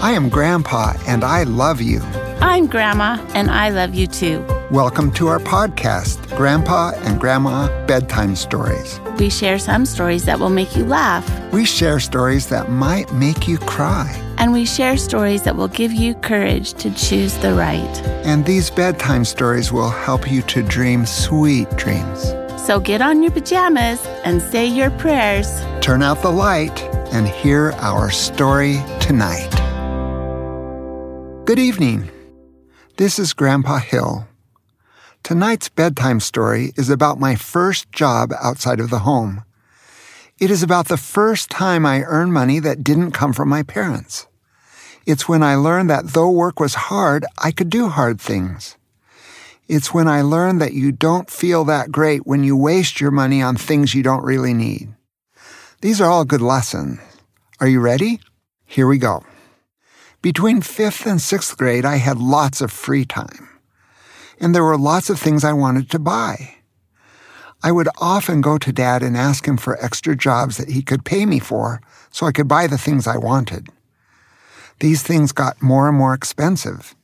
I am Grandpa, and I love you. I'm Grandma, and I love you too. Welcome to our podcast, Grandpa and Grandma Bedtime Stories. We share some stories that will make you laugh, We share stories that might make you cry. and we share stories that will give you courage to choose the right. And these bedtime stories will help you to dream sweet dreams. So get on your pajamas and say your prayers. Turn out the light and hear our story tonight. Good evening. This is Grandpa Hill. Tonight's bedtime story is about my first job outside of the home. It is about the first time I earned money that didn't come from my parents. It's when I learned that though work was hard, I could do hard things. It's when I learned that you don't feel that great when you waste your money on things you don't really need. These are all good lessons. Are you ready? Here we go. Between fifth and sixth grade, I had lots of free time. And there were lots of things I wanted to buy. I would often go to Dad and ask him for extra jobs that he could pay me for so I could buy the things I wanted. These things got more and more expensive.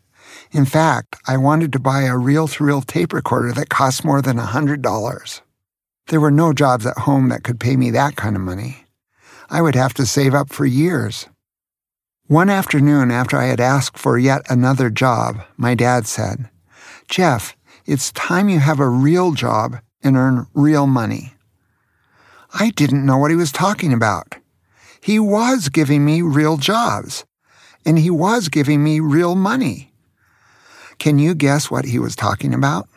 In fact, I wanted to buy a reel to reel tape recorder that cost more than a $100. There were no jobs at home that could pay me that kind of money. I would have to save up for years. One afternoon, after I had asked for yet another job, my dad said, Jeff, it's time you have a real job and earn real money. I didn't know what he was talking about. He was giving me real jobs, and he was giving me real money. Can you guess what he was talking about?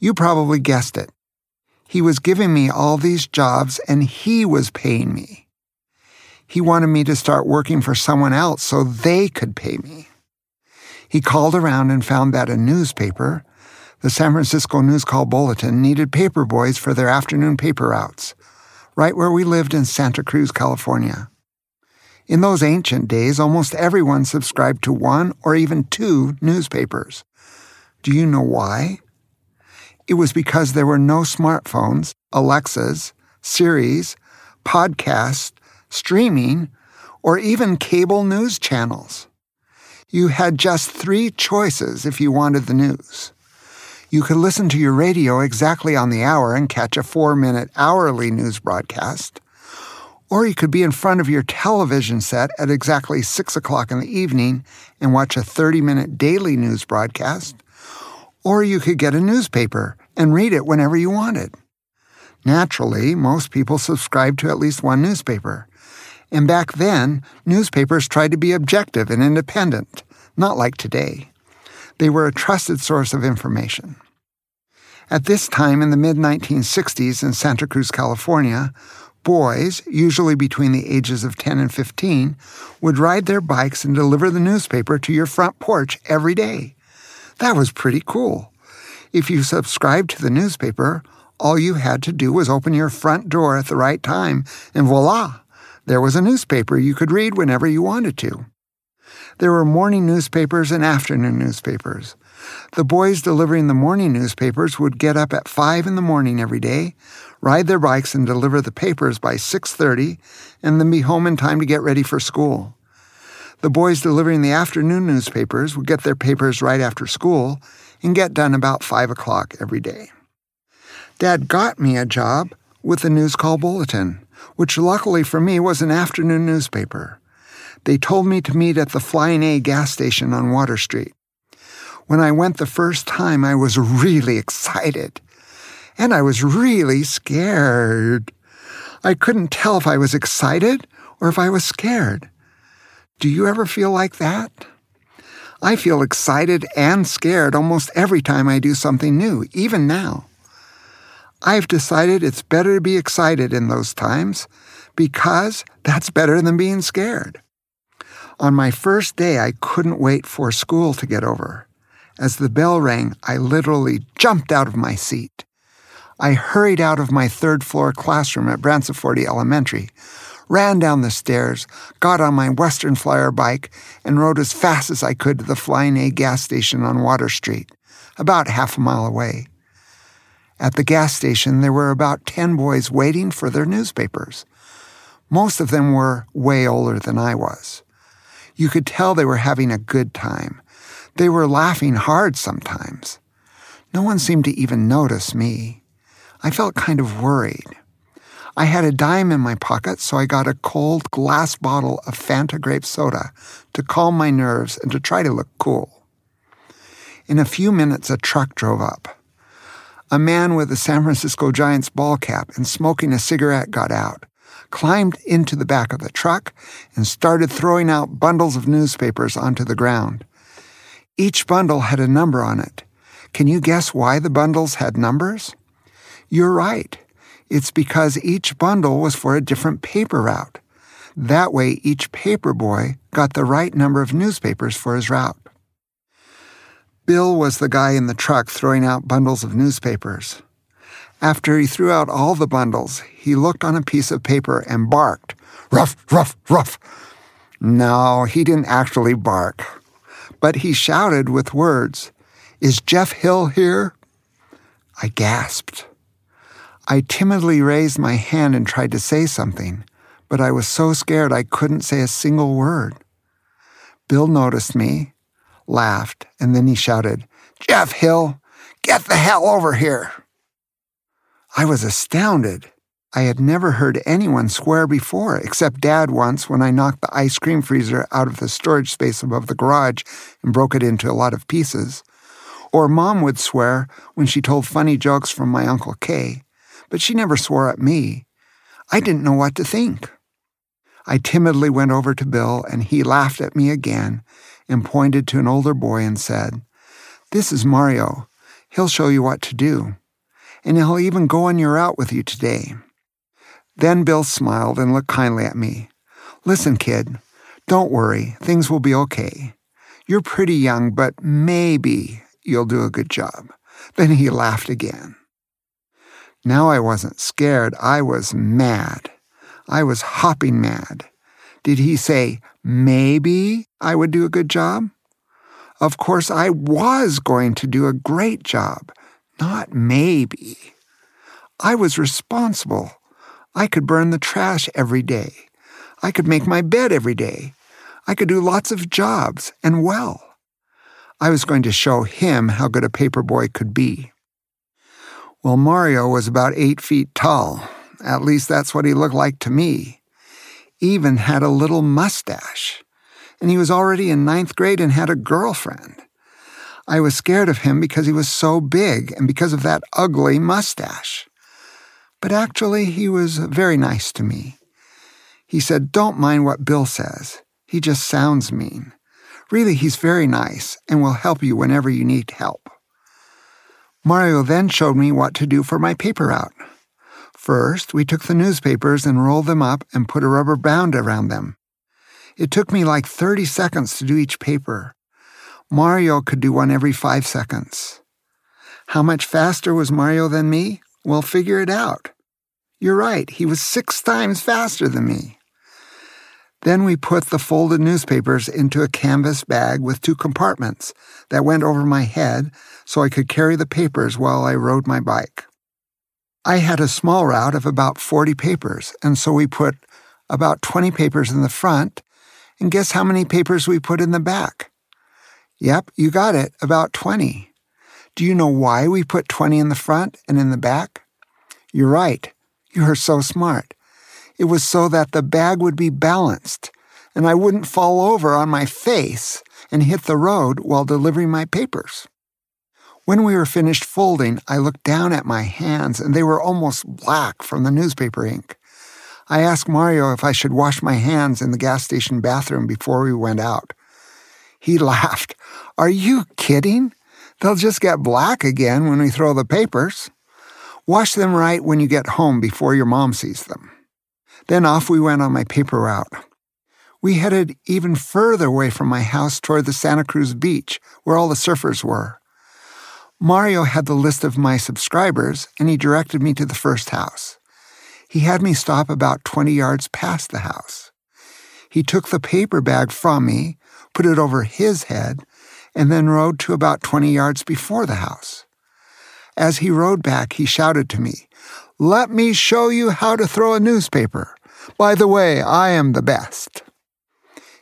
You probably guessed it. He was giving me all these jobs and he was paying me. He wanted me to start working for someone else so they could pay me. He called around and found that a newspaper, the San Francisco News Call Bulletin, needed paper boys for their afternoon paper routes, right where we lived in Santa Cruz, California. In those ancient days, almost everyone subscribed to one or even two newspapers. Do you know why? It was because there were no smartphones, Alexas, Siris, podcasts, streaming, or even cable news channels. You had just three choices if you wanted the news. You could listen to your radio exactly on the hour and catch a four minute hourly news broadcast. Or you could be in front of your television set at exactly 6 o'clock in the evening and watch a 30 minute daily news broadcast. Or you could get a newspaper and read it whenever you wanted. Naturally, most people subscribed to at least one newspaper. And back then, newspapers tried to be objective and independent, not like today. They were a trusted source of information. At this time in the mid 1960s in Santa Cruz, California, boys, usually between the ages of 10 and 15, would ride their bikes and deliver the newspaper to your front porch every day. That was pretty cool. If you subscribed to the newspaper, all you had to do was open your front door at the right time, and voila, there was a newspaper you could read whenever you wanted to. There were morning newspapers and afternoon newspapers. The boys delivering the morning newspapers would get up at 5 in the morning every day, ride their bikes and deliver the papers by 6:30, and then be home in time to get ready for school. The boys delivering the afternoon newspapers would get their papers right after school and get done about 5 o'clock every day. Dad got me a job with the News Call Bulletin, which luckily for me was an afternoon newspaper. They told me to meet at the Flying A gas station on Water Street. When I went the first time, I was really excited. And I was really scared. I couldn't tell if I was excited or if I was scared. Do you ever feel like that? I feel excited and scared almost every time I do something new, even now. I've decided it's better to be excited in those times because that's better than being scared. On my first day, I couldn't wait for school to get over. As the bell rang, I literally jumped out of my seat. I hurried out of my third floor classroom at Branciforte Elementary, ran down the stairs, got on my Western Flyer bike, and rode as fast as I could to the Flying A gas station on Water Street, about half a mile away. At the gas station, there were about 10 boys waiting for their newspapers. Most of them were way older than I was. You could tell they were having a good time. They were laughing hard sometimes. No one seemed to even notice me. I felt kind of worried. I had a dime in my pocket, so I got a cold glass bottle of Fanta grape soda to calm my nerves and to try to look cool. In a few minutes, a truck drove up. A man with a San Francisco Giants ball cap and smoking a cigarette got out, climbed into the back of the truck, and started throwing out bundles of newspapers onto the ground. Each bundle had a number on it. Can you guess why the bundles had numbers? You're right. It's because each bundle was for a different paper route. That way, each paper boy got the right number of newspapers for his route. Bill was the guy in the truck throwing out bundles of newspapers. After he threw out all the bundles, he looked on a piece of paper and barked, Ruff, ruff, ruff. No, he didn't actually bark, but he shouted with words, Is Jeff Hill here? I gasped. I timidly raised my hand and tried to say something, but I was so scared I couldn't say a single word. Bill noticed me, laughed, and then he shouted, Jeff Hill, get the hell over here. I was astounded. I had never heard anyone swear before, except Dad once when I knocked the ice cream freezer out of the storage space above the garage and broke it into a lot of pieces. Or Mom would swear when she told funny jokes from my Uncle Kay but she never swore at me. I didn't know what to think. I timidly went over to Bill, and he laughed at me again and pointed to an older boy and said, This is Mario. He'll show you what to do. And he'll even go on your route with you today. Then Bill smiled and looked kindly at me. Listen, kid, don't worry. Things will be okay. You're pretty young, but maybe you'll do a good job. Then he laughed again. Now I wasn't scared, I was mad. I was hopping mad. Did he say, maybe I would do a good job? Of course, I was going to do a great job, not maybe. I was responsible. I could burn the trash every day. I could make my bed every day. I could do lots of jobs, and well. I was going to show him how good a paper boy could be. Well, Mario was about eight feet tall. At least that's what he looked like to me. Even had a little mustache. And he was already in ninth grade and had a girlfriend. I was scared of him because he was so big and because of that ugly mustache. But actually, he was very nice to me. He said, Don't mind what Bill says. He just sounds mean. Really, he's very nice and will help you whenever you need help. Mario then showed me what to do for my paper route. First, we took the newspapers and rolled them up and put a rubber band around them. It took me like 30 seconds to do each paper. Mario could do one every five seconds. How much faster was Mario than me? Well, figure it out. You're right, he was six times faster than me. Then we put the folded newspapers into a canvas bag with two compartments that went over my head so I could carry the papers while I rode my bike. I had a small route of about 40 papers, and so we put about 20 papers in the front, and guess how many papers we put in the back? Yep, you got it, about 20. Do you know why we put 20 in the front and in the back? You're right. You are so smart. It was so that the bag would be balanced and I wouldn't fall over on my face and hit the road while delivering my papers. When we were finished folding, I looked down at my hands and they were almost black from the newspaper ink. I asked Mario if I should wash my hands in the gas station bathroom before we went out. He laughed. Are you kidding? They'll just get black again when we throw the papers. Wash them right when you get home before your mom sees them. Then off we went on my paper route. We headed even further away from my house toward the Santa Cruz beach, where all the surfers were. Mario had the list of my subscribers, and he directed me to the first house. He had me stop about 20 yards past the house. He took the paper bag from me, put it over his head, and then rode to about 20 yards before the house. As he rode back, he shouted to me, Let me show you how to throw a newspaper. By the way, I am the best.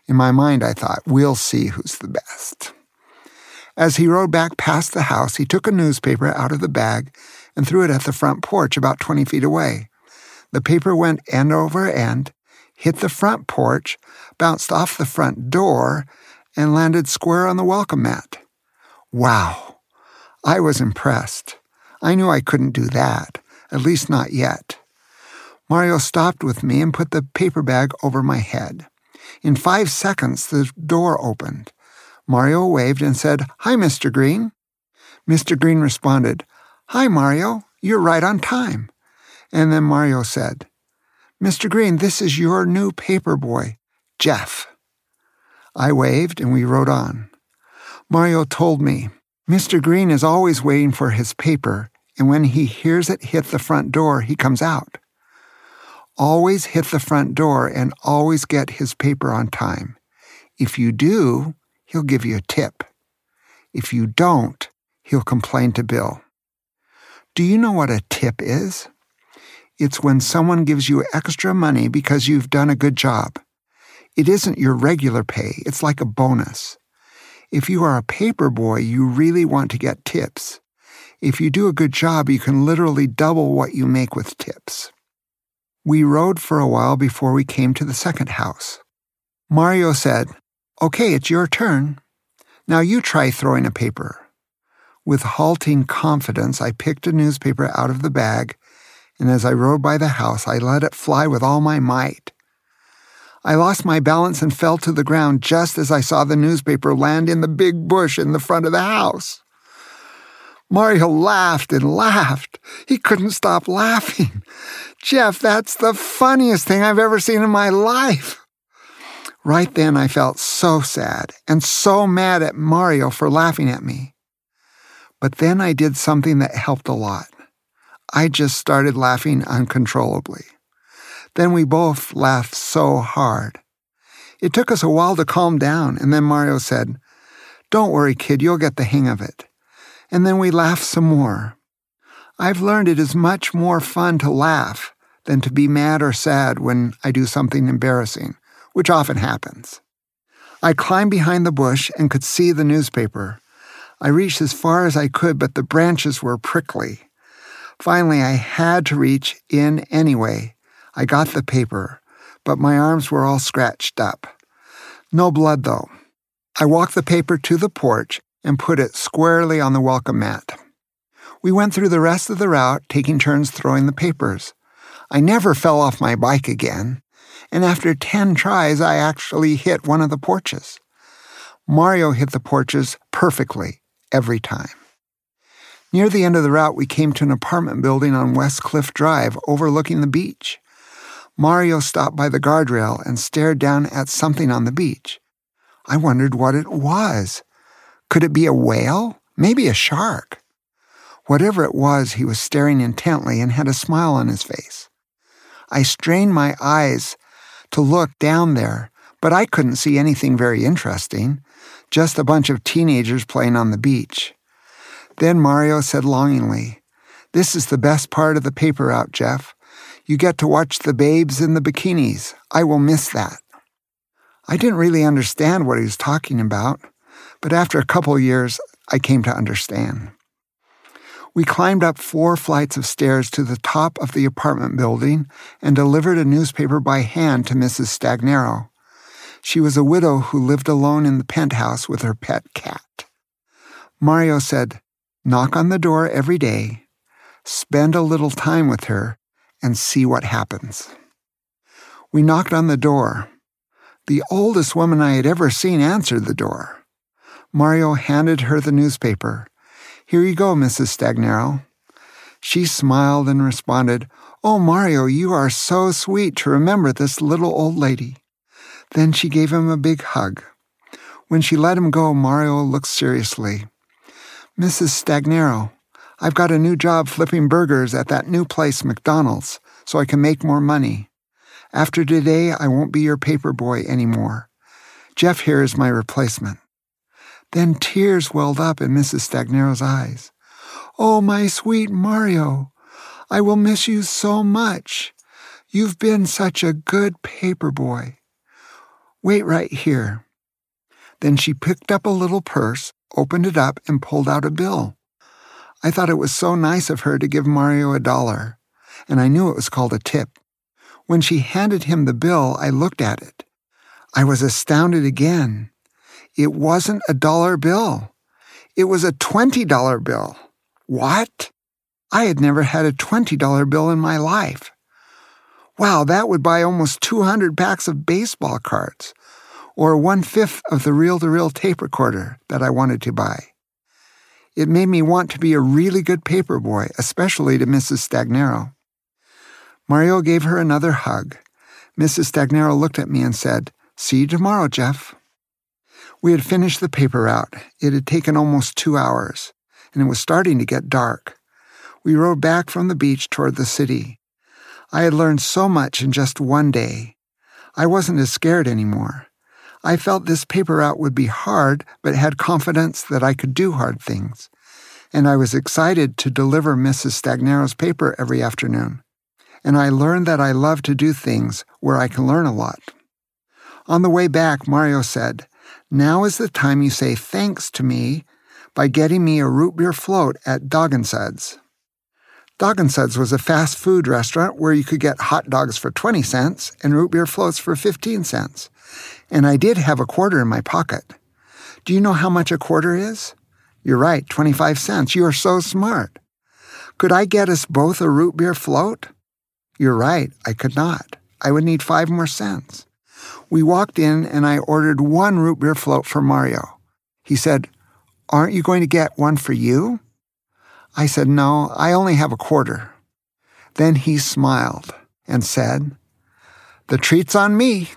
In my mind, I thought, we'll see who's the best. As he rode back past the house, he took a newspaper out of the bag and threw it at the front porch about 20 feet away. The paper went end over end, hit the front porch, bounced off the front door, and landed square on the welcome mat. Wow! I was impressed. I knew I couldn't do that, at least not yet. Mario stopped with me and put the paper bag over my head. In five seconds, the door opened. Mario waved and said, Hi, Mr. Green. Mr. Green responded, Hi, Mario. You're right on time. And then Mario said, Mr. Green, this is your new paper boy, Jeff. I waved and we rode on. Mario told me, Mr. Green is always waiting for his paper, and when he hears it hit the front door, he comes out. Always hit the front door and always get his paper on time. If you do, he'll give you a tip. If you don't, he'll complain to Bill. Do you know what a tip is? It's when someone gives you extra money because you've done a good job. It isn't your regular pay, it's like a bonus. If you are a paper boy, you really want to get tips. If you do a good job, you can literally double what you make with tips. We rode for a while before we came to the second house. Mario said, Okay, it's your turn. Now you try throwing a paper. With halting confidence, I picked a newspaper out of the bag, and as I rode by the house, I let it fly with all my might. I lost my balance and fell to the ground just as I saw the newspaper land in the big bush in the front of the house. Mario laughed and laughed. He couldn't stop laughing. Jeff, that's the funniest thing I've ever seen in my life. Right then, I felt so sad and so mad at Mario for laughing at me. But then I did something that helped a lot. I just started laughing uncontrollably. Then we both laughed so hard. It took us a while to calm down, and then Mario said, Don't worry, kid, you'll get the hang of it. And then we laughed some more. I've learned it is much more fun to laugh than to be mad or sad when I do something embarrassing, which often happens. I climbed behind the bush and could see the newspaper. I reached as far as I could, but the branches were prickly. Finally, I had to reach in anyway I got the paper, but my arms were all scratched up. No blood, though. I walked the paper to the porch and put it squarely on the welcome mat. We went through the rest of the route, taking turns throwing the papers. I never fell off my bike again, and after ten tries, I actually hit one of the porches. Mario hit the porches perfectly every time. Near the end of the route, we came to an apartment building on West Cliff Drive overlooking the beach. Mario stopped by the guardrail and stared down at something on the beach. I wondered what it was. Could it be a whale? Maybe a shark. Whatever it was, he was staring intently and had a smile on his face. I strained my eyes to look down there, but I couldn't see anything very interesting, just a bunch of teenagers playing on the beach. Then Mario said longingly, This is the best part of the paper out, Jeff. You get to watch the babes in the bikinis. I will miss that. I didn't really understand what he was talking about, but after a couple years, I came to understand. We climbed up four flights of stairs to the top of the apartment building and delivered a newspaper by hand to Mrs. Stagnero. She was a widow who lived alone in the penthouse with her pet cat. Mario said, Knock on the door every day, spend a little time with her, and see what happens. We knocked on the door. The oldest woman I had ever seen answered the door. Mario handed her the newspaper. Here you go, Mrs. Stagnero. She smiled and responded, Oh, Mario, you are so sweet to remember this little old lady. Then she gave him a big hug. When she let him go, Mario looked seriously. Mrs. Stagnero, I've got a new job flipping burgers at that new place, McDonald's, so I can make more money. After today, I won't be your paper boy anymore. Jeff here is my replacement. Then tears welled up in Mrs. Stagnero's eyes. Oh, my sweet Mario, I will miss you so much. You've been such a good paper boy. Wait right here. Then she picked up a little purse, opened it up, and pulled out a bill. I thought it was so nice of her to give Mario a dollar, and I knew it was called a tip. When she handed him the bill, I looked at it. I was astounded again. It wasn't a dollar bill. It was a $20 bill. What? I had never had a $20 bill in my life. Wow, that would buy almost 200 packs of baseball cards, or one fifth of the reel to reel tape recorder that I wanted to buy. It made me want to be a really good paper boy, especially to Mrs. Stagnero. Mario gave her another hug. Mrs. Stagnero looked at me and said, See you tomorrow, Jeff. We had finished the paper route. It had taken almost two hours, and it was starting to get dark. We rode back from the beach toward the city. I had learned so much in just one day. I wasn't as scared anymore. I felt this paper route would be hard, but had confidence that I could do hard things. And I was excited to deliver Mrs. Stagnero's paper every afternoon. And I learned that I love to do things where I can learn a lot. On the way back, Mario said, Now is the time you say thanks to me by getting me a root beer float at Dog and Suds. Dog and Suds was a fast food restaurant where you could get hot dogs for 20 cents and root beer floats for 15 cents. And I did have a quarter in my pocket. Do you know how much a quarter is? You're right, 25 cents. You are so smart. Could I get us both a root beer float? You're right, I could not. I would need five more cents. We walked in and I ordered one root beer float for Mario. He said, Aren't you going to get one for you? I said, No, I only have a quarter. Then he smiled and said, The treat's on me.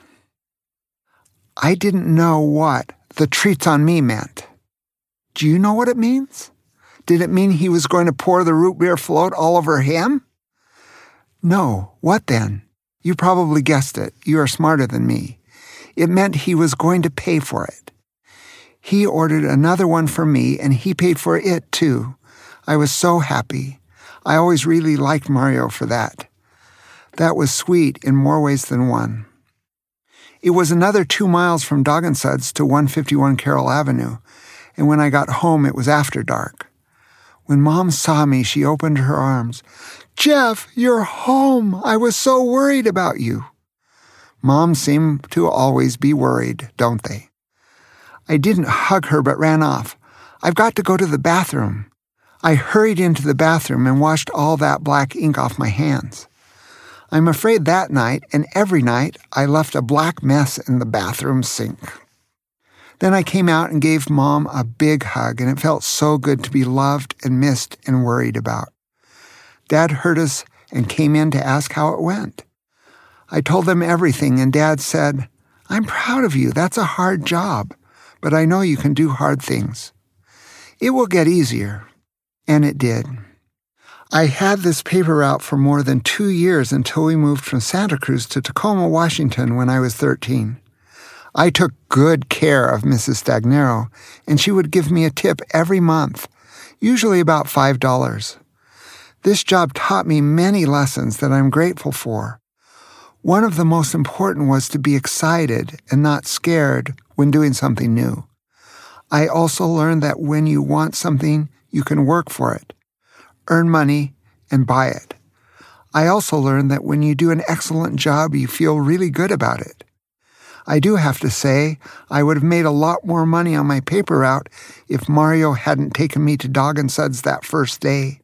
I didn't know what the treat's on me meant. Do you know what it means? Did it mean he was going to pour the root beer float all over him? No. What then? You probably guessed it. You are smarter than me. It meant he was going to pay for it. He ordered another one for me and he paid for it too. I was so happy. I always really liked Mario for that. That was sweet in more ways than one. It was another two miles from Dog and Suds to 151 Carroll Avenue, and when I got home, it was after dark. When Mom saw me, she opened her arms. Jeff, you're home. I was so worried about you. Moms seem to always be worried, don't they? I didn't hug her but ran off. I've got to go to the bathroom. I hurried into the bathroom and washed all that black ink off my hands. I'm afraid that night and every night I left a black mess in the bathroom sink. Then I came out and gave Mom a big hug, and it felt so good to be loved and missed and worried about. Dad heard us and came in to ask how it went. I told them everything, and Dad said, I'm proud of you. That's a hard job, but I know you can do hard things. It will get easier. And it did. I had this paper route for more than two years until we moved from Santa Cruz to Tacoma, Washington when I was 13. I took good care of Mrs. Stagnero, and she would give me a tip every month, usually about $5. This job taught me many lessons that I'm grateful for. One of the most important was to be excited and not scared when doing something new. I also learned that when you want something, you can work for it, earn money, and buy it. I also learned that when you do an excellent job, you feel really good about it. I do have to say, I would have made a lot more money on my paper route if Mario hadn't taken me to Dog and Suds that first day.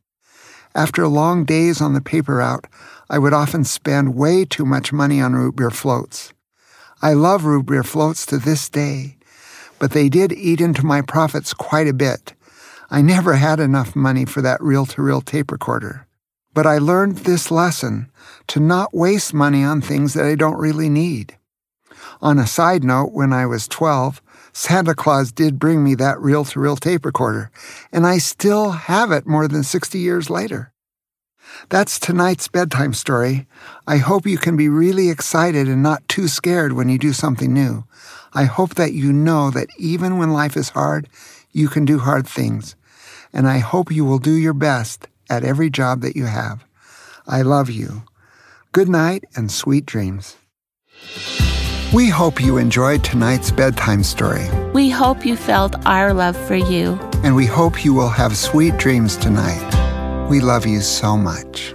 After long days on the paper route, I would often spend way too much money on root beer floats. I love root beer floats to this day, but they did eat into my profits quite a bit, I never had enough money for that reel to reel tape recorder. But I learned this lesson to not waste money on things that I don't really need. On a side note, when I was 12, Santa Claus did bring me that reel to reel tape recorder, and I still have it more than 60 years later. That's tonight's bedtime story. I hope you can be really excited and not too scared when you do something new. I hope that you know that even when life is hard, you can do hard things, and I hope you will do your best at every job that you have. I love you. Good night and sweet dreams. We hope you enjoyed tonight's bedtime story, We hope you felt our love for you. and we hope you will have sweet dreams tonight. We love you so much.